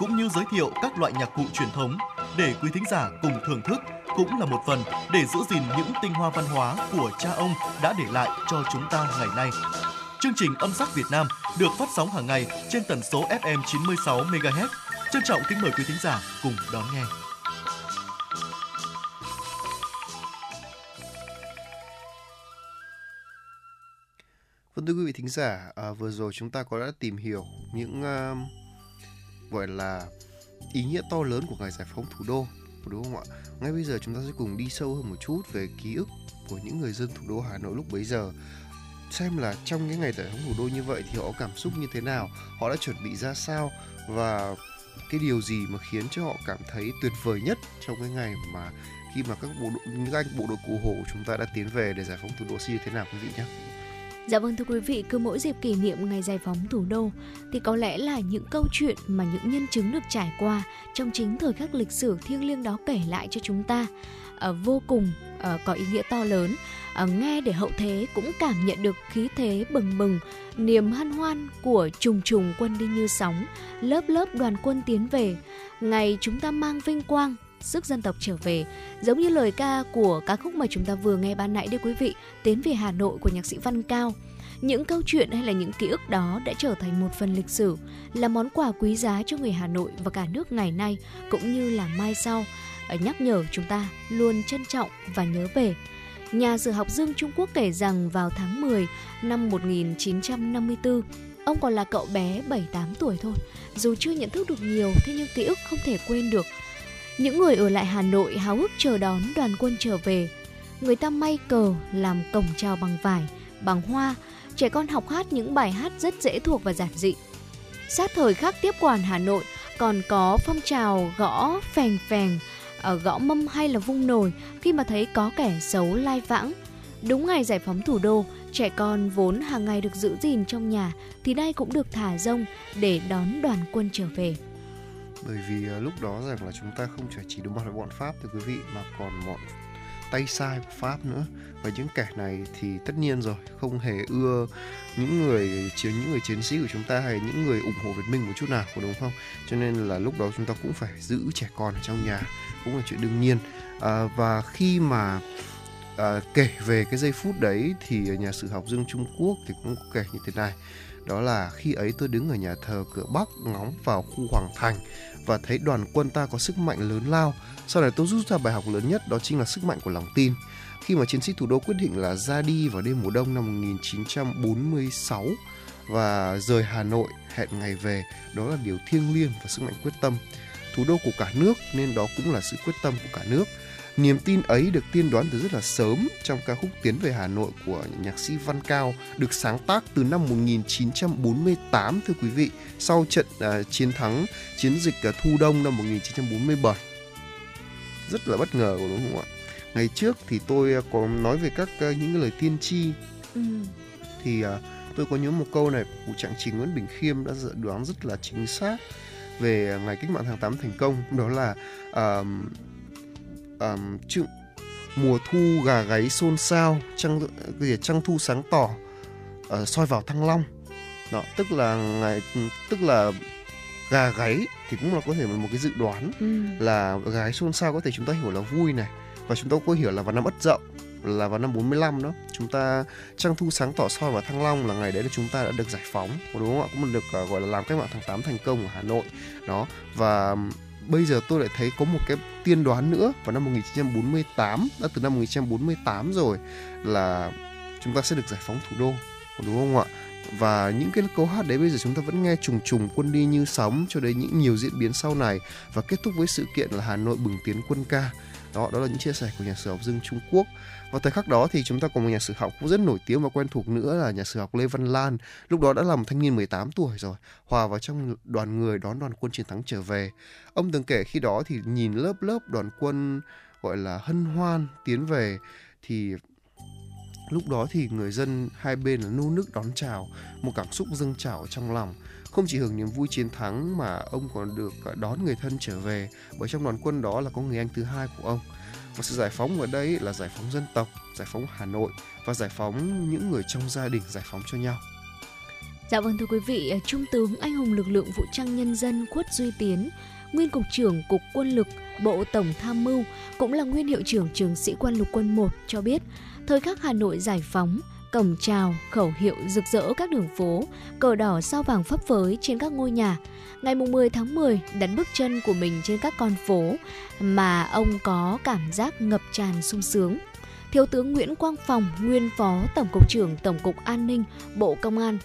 cũng như giới thiệu các loại nhạc cụ truyền thống để quý thính giả cùng thưởng thức cũng là một phần để giữ gìn những tinh hoa văn hóa của cha ông đã để lại cho chúng ta ngày nay. Chương trình Âm sắc Việt Nam được phát sóng hàng ngày trên tần số FM 96 MHz. Trân trọng kính mời quý thính giả cùng đón nghe. Vâng thưa quý vị thính giả, à, vừa rồi chúng ta có đã tìm hiểu những uh, gọi là ý nghĩa to lớn của ngày giải phóng thủ đô, đúng không ạ? Ngay bây giờ chúng ta sẽ cùng đi sâu hơn một chút về ký ức của những người dân thủ đô Hà Nội lúc bấy giờ xem là trong cái ngày giải phóng thủ đô như vậy thì họ cảm xúc như thế nào, họ đã chuẩn bị ra sao và cái điều gì mà khiến cho họ cảm thấy tuyệt vời nhất trong cái ngày mà khi mà các bộ đội, những anh bộ đội cụ hồ của chúng ta đã tiến về để giải phóng thủ đô như thế nào quý vị nhé. Dạ vâng thưa quý vị, cứ mỗi dịp kỷ niệm ngày giải phóng thủ đô thì có lẽ là những câu chuyện mà những nhân chứng được trải qua trong chính thời khắc lịch sử thiêng liêng đó kể lại cho chúng ta uh, vô cùng uh, có ý nghĩa to lớn. Uh, nghe để hậu thế cũng cảm nhận được khí thế bừng bừng, niềm hân hoan của trùng trùng quân đi như sóng, lớp lớp đoàn quân tiến về. Ngày chúng ta mang vinh quang sức dân tộc trở về. Giống như lời ca của ca khúc mà chúng ta vừa nghe ban nãy đây quý vị tiến về Hà Nội của nhạc sĩ Văn Cao. Những câu chuyện hay là những ký ức đó đã trở thành một phần lịch sử là món quà quý giá cho người Hà Nội và cả nước ngày nay cũng như là mai sau. Ờ, nhắc nhở chúng ta luôn trân trọng và nhớ về. Nhà sử học Dương Trung Quốc kể rằng vào tháng 10 năm 1954, ông còn là cậu bé 7-8 tuổi thôi. Dù chưa nhận thức được nhiều, thế nhưng ký ức không thể quên được những người ở lại Hà Nội háo hức chờ đón đoàn quân trở về. Người ta may cờ làm cổng chào bằng vải, bằng hoa, trẻ con học hát những bài hát rất dễ thuộc và giản dị. Sát thời khắc tiếp quản Hà Nội còn có phong trào gõ phèn phèn, ở gõ mâm hay là vung nồi khi mà thấy có kẻ xấu lai vãng. Đúng ngày giải phóng thủ đô, trẻ con vốn hàng ngày được giữ gìn trong nhà thì nay cũng được thả rông để đón đoàn quân trở về bởi vì ờ, lúc đó rằng là chúng ta không chỉ đối mặt với bọn Pháp thưa quý vị mà còn bọn tay sai của Pháp nữa. Và những kẻ này thì tất nhiên rồi không hề ưa những người chiến những người chiến sĩ của chúng ta hay những người ủng hộ Việt Minh một chút nào có đúng không? Cho nên là lúc đó chúng ta cũng phải giữ trẻ con ở trong nhà cũng là chuyện đương nhiên. À, và khi mà à, kể về cái giây phút đấy thì nhà sử học Dương Trung Quốc thì cũng kể như thế này đó là khi ấy tôi đứng ở nhà thờ cửa Bắc ngóng vào khu Hoàng Thành và thấy đoàn quân ta có sức mạnh lớn lao. Sau này tôi rút ra bài học lớn nhất đó chính là sức mạnh của lòng tin. Khi mà chiến sĩ thủ đô quyết định là ra đi vào đêm mùa đông năm 1946 và rời Hà Nội hẹn ngày về, đó là điều thiêng liêng và sức mạnh quyết tâm. Thủ đô của cả nước nên đó cũng là sự quyết tâm của cả nước. Niềm tin ấy được tiên đoán từ rất là sớm trong ca khúc Tiến về Hà Nội của nhạc sĩ Văn Cao được sáng tác từ năm 1948 thưa quý vị sau trận uh, chiến thắng chiến dịch uh, Thu Đông năm 1947. Rất là bất ngờ đúng không ạ? Ngày trước thì tôi uh, có nói về các uh, những cái lời tiên tri ừ. thì uh, tôi có nhớ một câu này của trạng trình Nguyễn Bình Khiêm đã dự đoán rất là chính xác về ngày cách mạng tháng 8 thành công đó là uh, um, chữ mùa thu gà gáy xôn xao trăng gì trăng thu sáng tỏ uh, soi vào thăng long. Đó tức là ngày tức là gà gáy thì cũng là có thể một cái dự đoán ừ. là gái xôn xao có thể chúng ta hiểu là vui này và chúng ta có hiểu là vào năm ất dậu là vào năm 45 đó chúng ta trăng thu sáng tỏ soi vào thăng long là ngày đấy là chúng ta đã được giải phóng đúng không ạ? Cũng được uh, gọi là làm cách mạng tháng 8 thành công ở hà nội. Đó và bây giờ tôi lại thấy có một cái tiên đoán nữa. Vào năm 1948 đã từ năm 1948 rồi, là chúng ta sẽ được giải phóng thủ đô, đúng không ạ? Và những cái câu hát đấy bây giờ chúng ta vẫn nghe trùng trùng quân đi như sóng cho đến những nhiều diễn biến sau này. Và kết thúc với sự kiện là Hà Nội bừng tiến quân ca đó đó là những chia sẻ của nhà sử học Dương Trung Quốc. Và thời khắc đó thì chúng ta có một nhà sử học cũng rất nổi tiếng và quen thuộc nữa là nhà sử học Lê Văn Lan. Lúc đó đã là một thanh niên 18 tuổi rồi, hòa vào trong đoàn người đón đoàn quân chiến thắng trở về. Ông từng kể khi đó thì nhìn lớp lớp đoàn quân, gọi là, hân hoan tiến về, thì lúc đó thì người dân hai bên là nô nức đón chào, một cảm xúc dâng trào trong lòng không chỉ hưởng niềm vui chiến thắng mà ông còn được à, đón người thân trở về bởi trong đoàn quân đó là có người anh thứ hai của ông. Và sự giải phóng ở đây là giải phóng dân tộc giải phóng hà nội và giải phóng những người trong gia đình giải phóng cho nhau. Dạ vâng thưa quý vị, à, Trung tướng anh hùng lực lượng vũ trang nhân dân Khuất Duy Tiến, nguyên cục trưởng Cục Quân lực, Bộ Tổng Tham mưu, cũng là nguyên hiệu trưởng trường sĩ quan lục quân 1 cho biết, thời khắc Hà Nội giải phóng, cổng chào, khẩu hiệu rực rỡ các đường phố, cờ đỏ sao vàng phấp phới trên các ngôi nhà. Ngày 10 tháng 10, đánh bước chân của mình trên các con phố mà ông có cảm giác ngập tràn sung sướng. Thiếu tướng Nguyễn Quang Phòng, nguyên phó Tổng cục trưởng Tổng cục An ninh, Bộ Công an,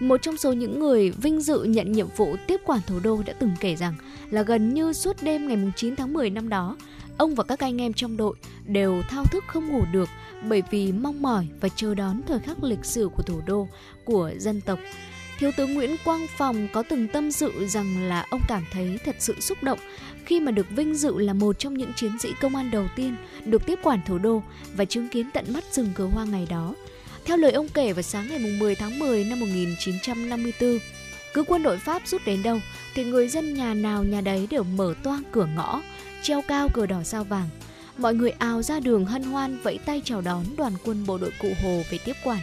một trong số những người vinh dự nhận nhiệm vụ tiếp quản thủ đô đã từng kể rằng là gần như suốt đêm ngày 9 tháng 10 năm đó, ông và các anh em trong đội đều thao thức không ngủ được bởi vì mong mỏi và chờ đón thời khắc lịch sử của thủ đô, của dân tộc. Thiếu tướng Nguyễn Quang Phòng có từng tâm sự rằng là ông cảm thấy thật sự xúc động khi mà được vinh dự là một trong những chiến sĩ công an đầu tiên được tiếp quản thủ đô và chứng kiến tận mắt rừng cờ hoa ngày đó. Theo lời ông kể vào sáng ngày 10 tháng 10 năm 1954, cứ quân đội Pháp rút đến đâu thì người dân nhà nào nhà đấy đều mở toang cửa ngõ, treo cao cờ đỏ sao vàng. Mọi người ào ra đường hân hoan vẫy tay chào đón đoàn quân bộ đội cụ Hồ về tiếp quản.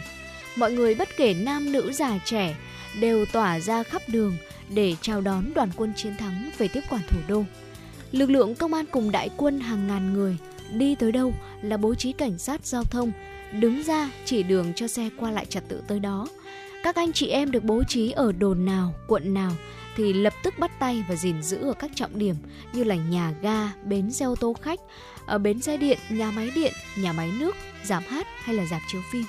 Mọi người bất kể nam nữ già trẻ đều tỏa ra khắp đường để chào đón đoàn quân chiến thắng về tiếp quản thủ đô. Lực lượng công an cùng đại quân hàng ngàn người đi tới đâu là bố trí cảnh sát giao thông, đứng ra chỉ đường cho xe qua lại trật tự tới đó. Các anh chị em được bố trí ở đồn nào, quận nào thì lập tức bắt tay và gìn giữ ở các trọng điểm như là nhà ga, bến xe ô tô khách, ở bến xe điện, nhà máy điện, nhà máy nước, giảm hát hay là dạp chiếu phim.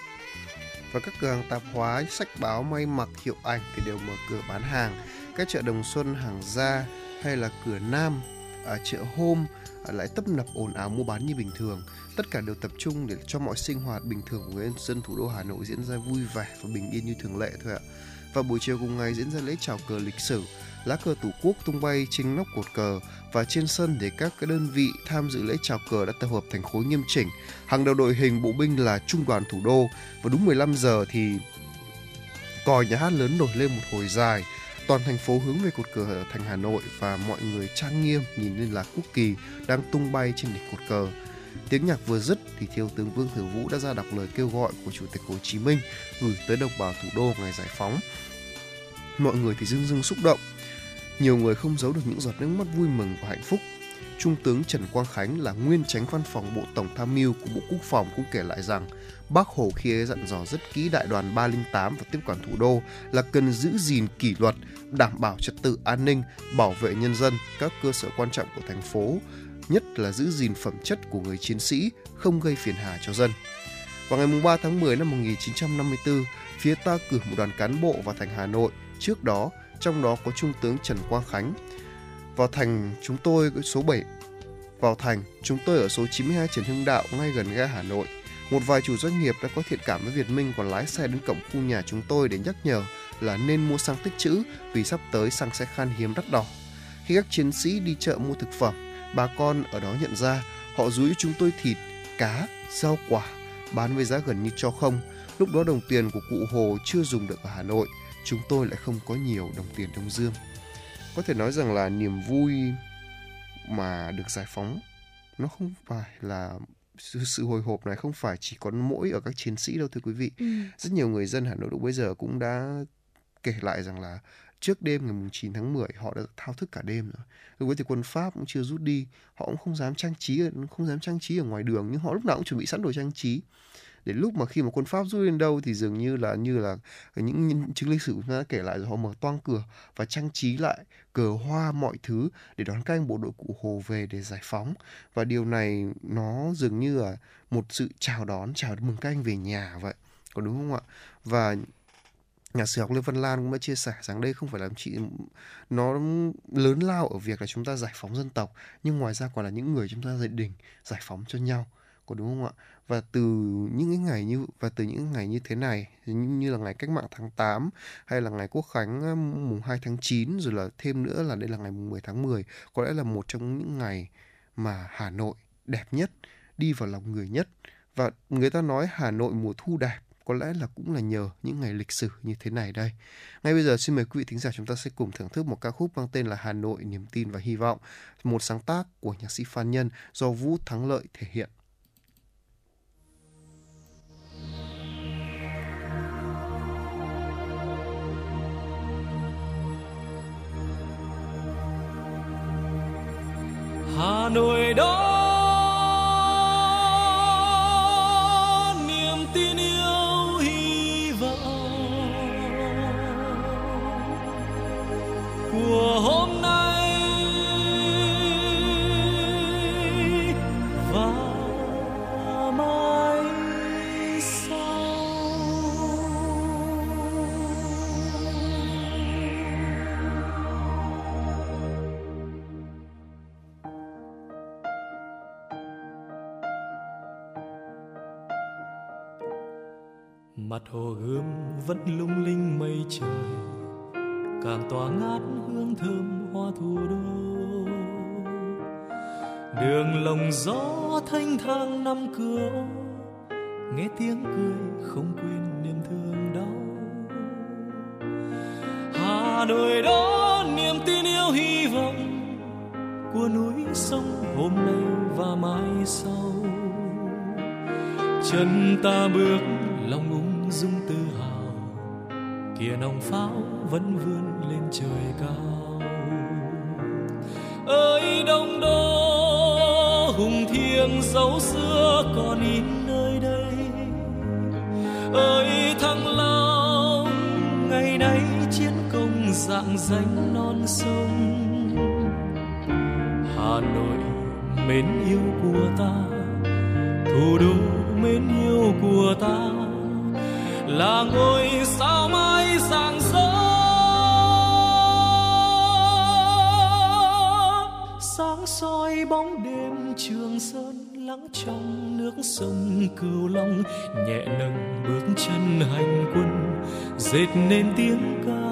Và các cửa hàng tạp hóa, sách báo, may mặc, hiệu ảnh thì đều mở cửa bán hàng. Các chợ đồng xuân, hàng gia hay là cửa Nam, ở chợ hôm à, lại tấp nập ồn ào mua bán như bình thường. Tất cả đều tập trung để cho mọi sinh hoạt bình thường của người dân thủ đô Hà Nội diễn ra vui vẻ và bình yên như thường lệ thôi ạ. Và buổi chiều cùng ngày diễn ra lễ chào cờ lịch sử, lá cờ tổ quốc tung bay trên nóc cột cờ và trên sân để các đơn vị tham dự lễ chào cờ đã tập hợp thành khối nghiêm chỉnh. Hàng đầu đội hình bộ binh là trung đoàn thủ đô và đúng 15 giờ thì còi nhà hát lớn nổi lên một hồi dài toàn thành phố hướng về cột cờ thành Hà Nội và mọi người trang nghiêm nhìn lên lá quốc kỳ đang tung bay trên đỉnh cột cờ. Tiếng nhạc vừa dứt thì thiếu tướng Vương Thừa Vũ đã ra đọc lời kêu gọi của Chủ tịch Hồ Chí Minh gửi tới đồng bào thủ đô ngày giải phóng. Mọi người thì dưng dưng xúc động. Nhiều người không giấu được những giọt nước mắt vui mừng và hạnh phúc. Trung tướng Trần Quang Khánh là nguyên tránh văn phòng Bộ Tổng Tham mưu của Bộ Quốc phòng cũng kể lại rằng Bác Hồ khi ấy dặn dò rất kỹ đại đoàn 308 và tiếp quản thủ đô là cần giữ gìn kỷ luật, đảm bảo trật tự an ninh, bảo vệ nhân dân, các cơ sở quan trọng của thành phố, nhất là giữ gìn phẩm chất của người chiến sĩ, không gây phiền hà cho dân. Vào ngày 3 tháng 10 năm 1954, phía ta cử một đoàn cán bộ vào thành Hà Nội. Trước đó, trong đó có Trung tướng Trần Quang Khánh. Vào thành chúng tôi số 7 vào thành, chúng tôi ở số 92 Trần Hưng Đạo ngay gần ga Hà Nội. Một vài chủ doanh nghiệp đã có thiện cảm với Việt Minh còn lái xe đến cổng khu nhà chúng tôi để nhắc nhở là nên mua xăng tích trữ vì sắp tới xăng sẽ khan hiếm đắt đỏ. Khi các chiến sĩ đi chợ mua thực phẩm, bà con ở đó nhận ra họ rúi chúng tôi thịt, cá, rau quả bán với giá gần như cho không. Lúc đó đồng tiền của cụ Hồ chưa dùng được ở Hà Nội, chúng tôi lại không có nhiều đồng tiền Đông Dương. Có thể nói rằng là niềm vui mà được giải phóng nó không phải là sự, sự hồi hộp này không phải chỉ có mỗi ở các chiến sĩ đâu thưa quý vị. Ừ. Rất nhiều người dân Hà Nội lúc bây giờ cũng đã kể lại rằng là trước đêm ngày 9 tháng 10 họ đã thao thức cả đêm rồi. Lúc ấy thì quân Pháp cũng chưa rút đi, họ cũng không dám trang trí không dám trang trí ở ngoài đường nhưng họ lúc nào cũng chuẩn bị sẵn đồ trang trí để lúc mà khi mà quân pháp rút lên đâu thì dường như là như là những chứng lịch sử chúng ta đã kể lại rồi, họ mở toang cửa và trang trí lại cờ hoa mọi thứ để đón các anh bộ đội cụ Hồ về để giải phóng. Và điều này nó dường như là một sự chào đón, chào mừng các anh về nhà vậy. Có đúng không ạ? Và nhà sử học Lê Văn Lan cũng đã chia sẻ rằng đây không phải là chị, nó lớn lao ở việc là chúng ta giải phóng dân tộc, nhưng ngoài ra còn là những người chúng ta gia đình giải phóng cho nhau. Có đúng không ạ? Và từ những ngày như và từ những ngày như thế này như, như là ngày cách mạng tháng 8 hay là ngày quốc khánh ờ, mùng 2 tháng 9 rồi là thêm nữa là đây là ngày mùng 10 tháng 10 có lẽ là một trong những ngày mà Hà Nội đẹp nhất đi vào lòng người nhất và người ta nói Hà Nội mùa thu đẹp có lẽ là cũng là nhờ những ngày lịch sử như thế này đây. Ngay bây giờ xin mời quý vị thính giả chúng ta sẽ cùng thưởng thức một ca khúc mang tên là Hà Nội niềm tin và hy vọng, một sáng tác của nhạc sĩ Phan Nhân do Vũ Thắng Lợi thể hiện. Hà Nội đó. Mặt hồ gươm vẫn lung linh mây trời, càng tỏa ngát hương thơm hoa thủ đô. Đường lồng gió thanh thang năm cửa, nghe tiếng cười không quên niềm thương đau. Hà nội đó niềm tin yêu hy vọng của núi sông hôm nay và mai sau. Chân ta bước lòng ung dung tự hào. Kia nòng pháo vẫn vươn lên trời cao. Ơi, đông đô, hùng thiêng dấu xưa còn in nơi đây. Ơi, thăng long, ngày nay chiến công dạng danh non sông. Hà nội, mến yêu của ta, thủ đô, mến yêu của ta là ngôi sao mai rạng rỡ sáng soi bóng đêm trường sơn lắng trong nước sông cửu long, nhẹ nâng bước chân hành quân, dệt nên tiếng ca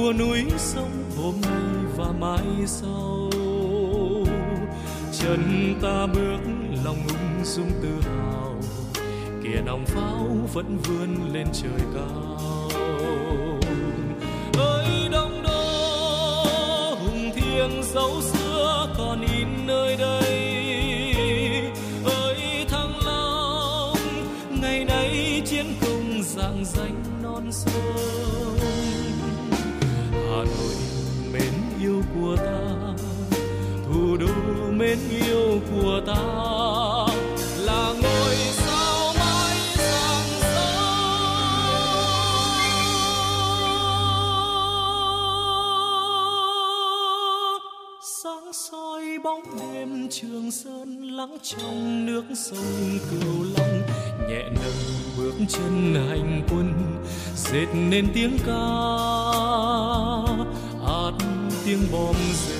của núi sông hôm nay và mai sau. Chân ta bước, lòng ung dung tự hào. Kìa nòng pháo vẫn vươn lên trời cao. Ơi, đông đô, hùng thiêng dấu xưa còn in nơi đây. làng người sao mai sáng. Soi, sáng soi bóng đêm trường sơn lắng trong nước sông cửu long. Nhẹ nâng bước chân hành quân dệt nên tiếng ca. Át tiếng bom rơi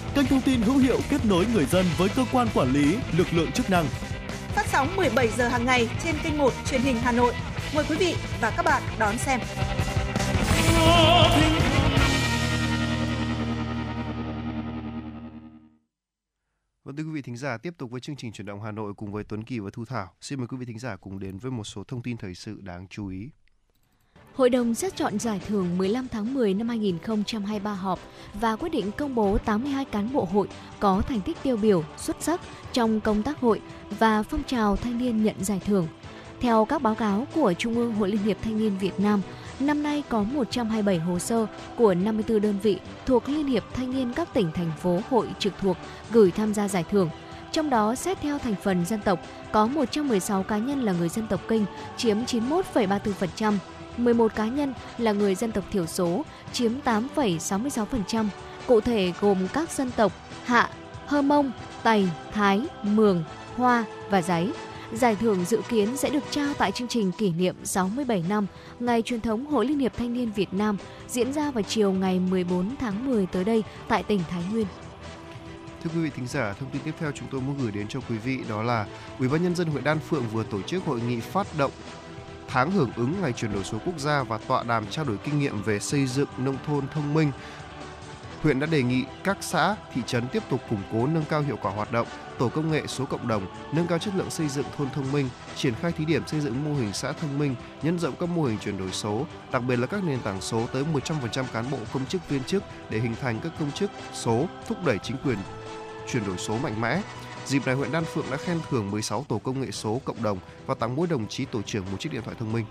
kênh thông tin hữu hiệu kết nối người dân với cơ quan quản lý, lực lượng chức năng. Phát sóng 17 giờ hàng ngày trên kênh 1 truyền hình Hà Nội. Mời quý vị và các bạn đón xem. Vâng thưa quý vị thính giả, tiếp tục với chương trình chuyển động Hà Nội cùng với Tuấn Kỳ và Thu Thảo. Xin mời quý vị thính giả cùng đến với một số thông tin thời sự đáng chú ý. Hội đồng xét chọn giải thưởng 15 tháng 10 năm 2023 họp và quyết định công bố 82 cán bộ hội có thành tích tiêu biểu, xuất sắc trong công tác hội và phong trào thanh niên nhận giải thưởng. Theo các báo cáo của Trung ương Hội Liên hiệp Thanh niên Việt Nam, năm nay có 127 hồ sơ của 54 đơn vị thuộc Liên hiệp Thanh niên các tỉnh, thành phố, hội trực thuộc gửi tham gia giải thưởng. Trong đó, xét theo thành phần dân tộc, có 116 cá nhân là người dân tộc Kinh, chiếm 91,34%, 11 cá nhân là người dân tộc thiểu số, chiếm 8,66%. Cụ thể gồm các dân tộc Hạ, Hơ Mông, Tày, Thái, Mường, Hoa và Giấy. Giải thưởng dự kiến sẽ được trao tại chương trình kỷ niệm 67 năm Ngày truyền thống Hội Liên hiệp Thanh niên Việt Nam diễn ra vào chiều ngày 14 tháng 10 tới đây tại tỉnh Thái Nguyên. Thưa quý vị thính giả, thông tin tiếp theo chúng tôi muốn gửi đến cho quý vị đó là Ủy ban nhân dân huyện Đan Phượng vừa tổ chức hội nghị phát động tháng hưởng ứng ngày chuyển đổi số quốc gia và tọa đàm trao đổi kinh nghiệm về xây dựng nông thôn thông minh. Huyện đã đề nghị các xã, thị trấn tiếp tục củng cố nâng cao hiệu quả hoạt động, tổ công nghệ số cộng đồng, nâng cao chất lượng xây dựng thôn thông minh, triển khai thí điểm xây dựng mô hình xã thông minh, nhân rộng các mô hình chuyển đổi số, đặc biệt là các nền tảng số tới 100% cán bộ công chức viên chức để hình thành các công chức số, thúc đẩy chính quyền chuyển đổi số mạnh mẽ. Dịp này, huyện Đan Phượng đã khen thưởng 16 tổ công nghệ số cộng đồng và tặng mỗi đồng chí tổ trưởng một chiếc điện thoại thông minh.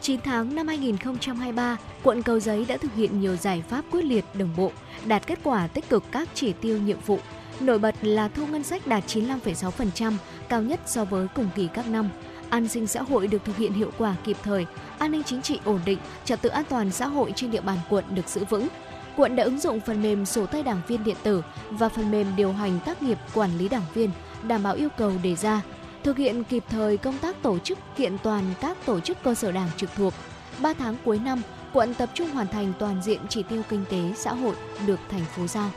9 tháng năm 2023, quận Cầu Giấy đã thực hiện nhiều giải pháp quyết liệt đồng bộ, đạt kết quả tích cực các chỉ tiêu nhiệm vụ. Nổi bật là thu ngân sách đạt 95,6%, cao nhất so với cùng kỳ các năm. An sinh xã hội được thực hiện hiệu quả kịp thời, an ninh chính trị ổn định, trật tự an toàn xã hội trên địa bàn quận được giữ vững. Quận đã ứng dụng phần mềm sổ tay đảng viên điện tử và phần mềm điều hành tác nghiệp quản lý đảng viên, đảm bảo yêu cầu đề ra, thực hiện kịp thời công tác tổ chức kiện toàn các tổ chức cơ sở đảng trực thuộc. 3 tháng cuối năm, quận tập trung hoàn thành toàn diện chỉ tiêu kinh tế xã hội được thành phố giao.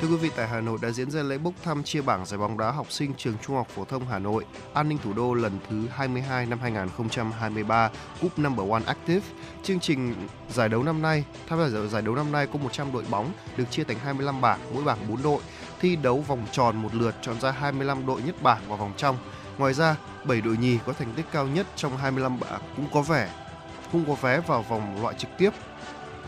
Thưa quý vị, tại Hà Nội đã diễn ra lễ bốc thăm chia bảng giải bóng đá học sinh trường Trung học phổ thông Hà Nội, An ninh thủ đô lần thứ 22 năm 2023, Cúp Number One Active. Chương trình giải đấu năm nay, tham gia giải đấu năm nay có 100 đội bóng được chia thành 25 bảng, mỗi bảng 4 đội. Thi đấu vòng tròn một lượt chọn ra 25 đội nhất bảng vào vòng trong. Ngoài ra, 7 đội nhì có thành tích cao nhất trong 25 bảng cũng có vẻ cũng có vé vào vòng loại trực tiếp,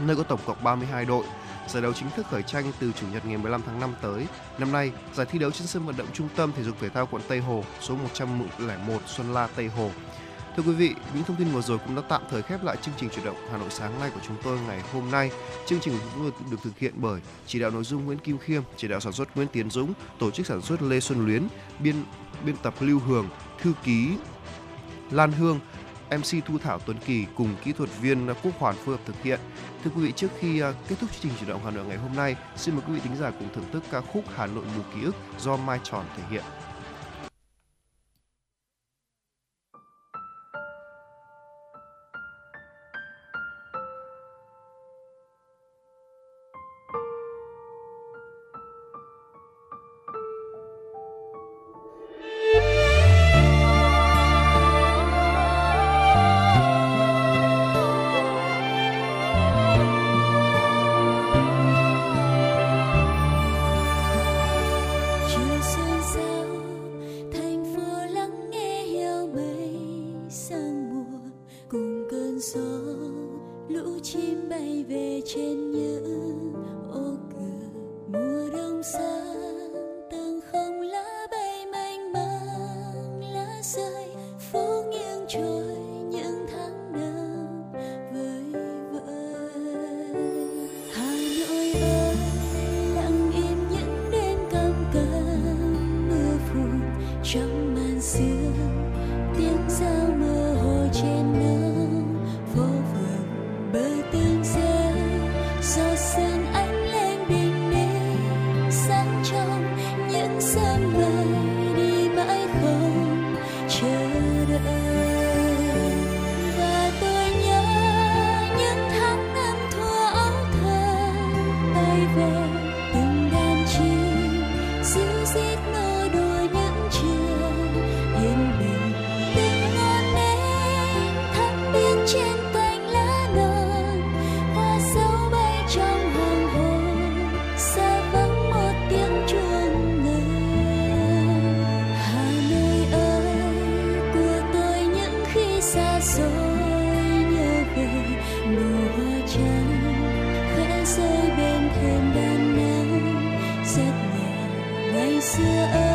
nơi có tổng cộng 32 đội. Giải đấu chính thức khởi tranh từ chủ nhật ngày 15 tháng 5 tới. Năm nay, giải thi đấu trên sân vận động Trung tâm Thể dục Thể thao quận Tây Hồ, số 101 Xuân La Tây Hồ. Thưa quý vị, những thông tin vừa rồi cũng đã tạm thời khép lại chương trình chuyển động Hà Nội sáng nay của chúng tôi ngày hôm nay. Chương trình cũng được thực hiện bởi chỉ đạo nội dung Nguyễn Kim Khiêm, chỉ đạo sản xuất Nguyễn Tiến Dũng, tổ chức sản xuất Lê Xuân Luyến, biên biên tập Lưu Hường, thư ký Lan Hương, MC Thu Thảo Tuấn Kỳ cùng kỹ thuật viên Quốc Hoàn phối hợp thực hiện. Thưa quý vị, trước khi à, kết thúc chương trình chuyển động Hà Nội ngày hôm nay, xin mời quý vị thính giả cùng thưởng thức ca khúc Hà Nội mù ký ức do Mai Tròn thể hiện. Ngày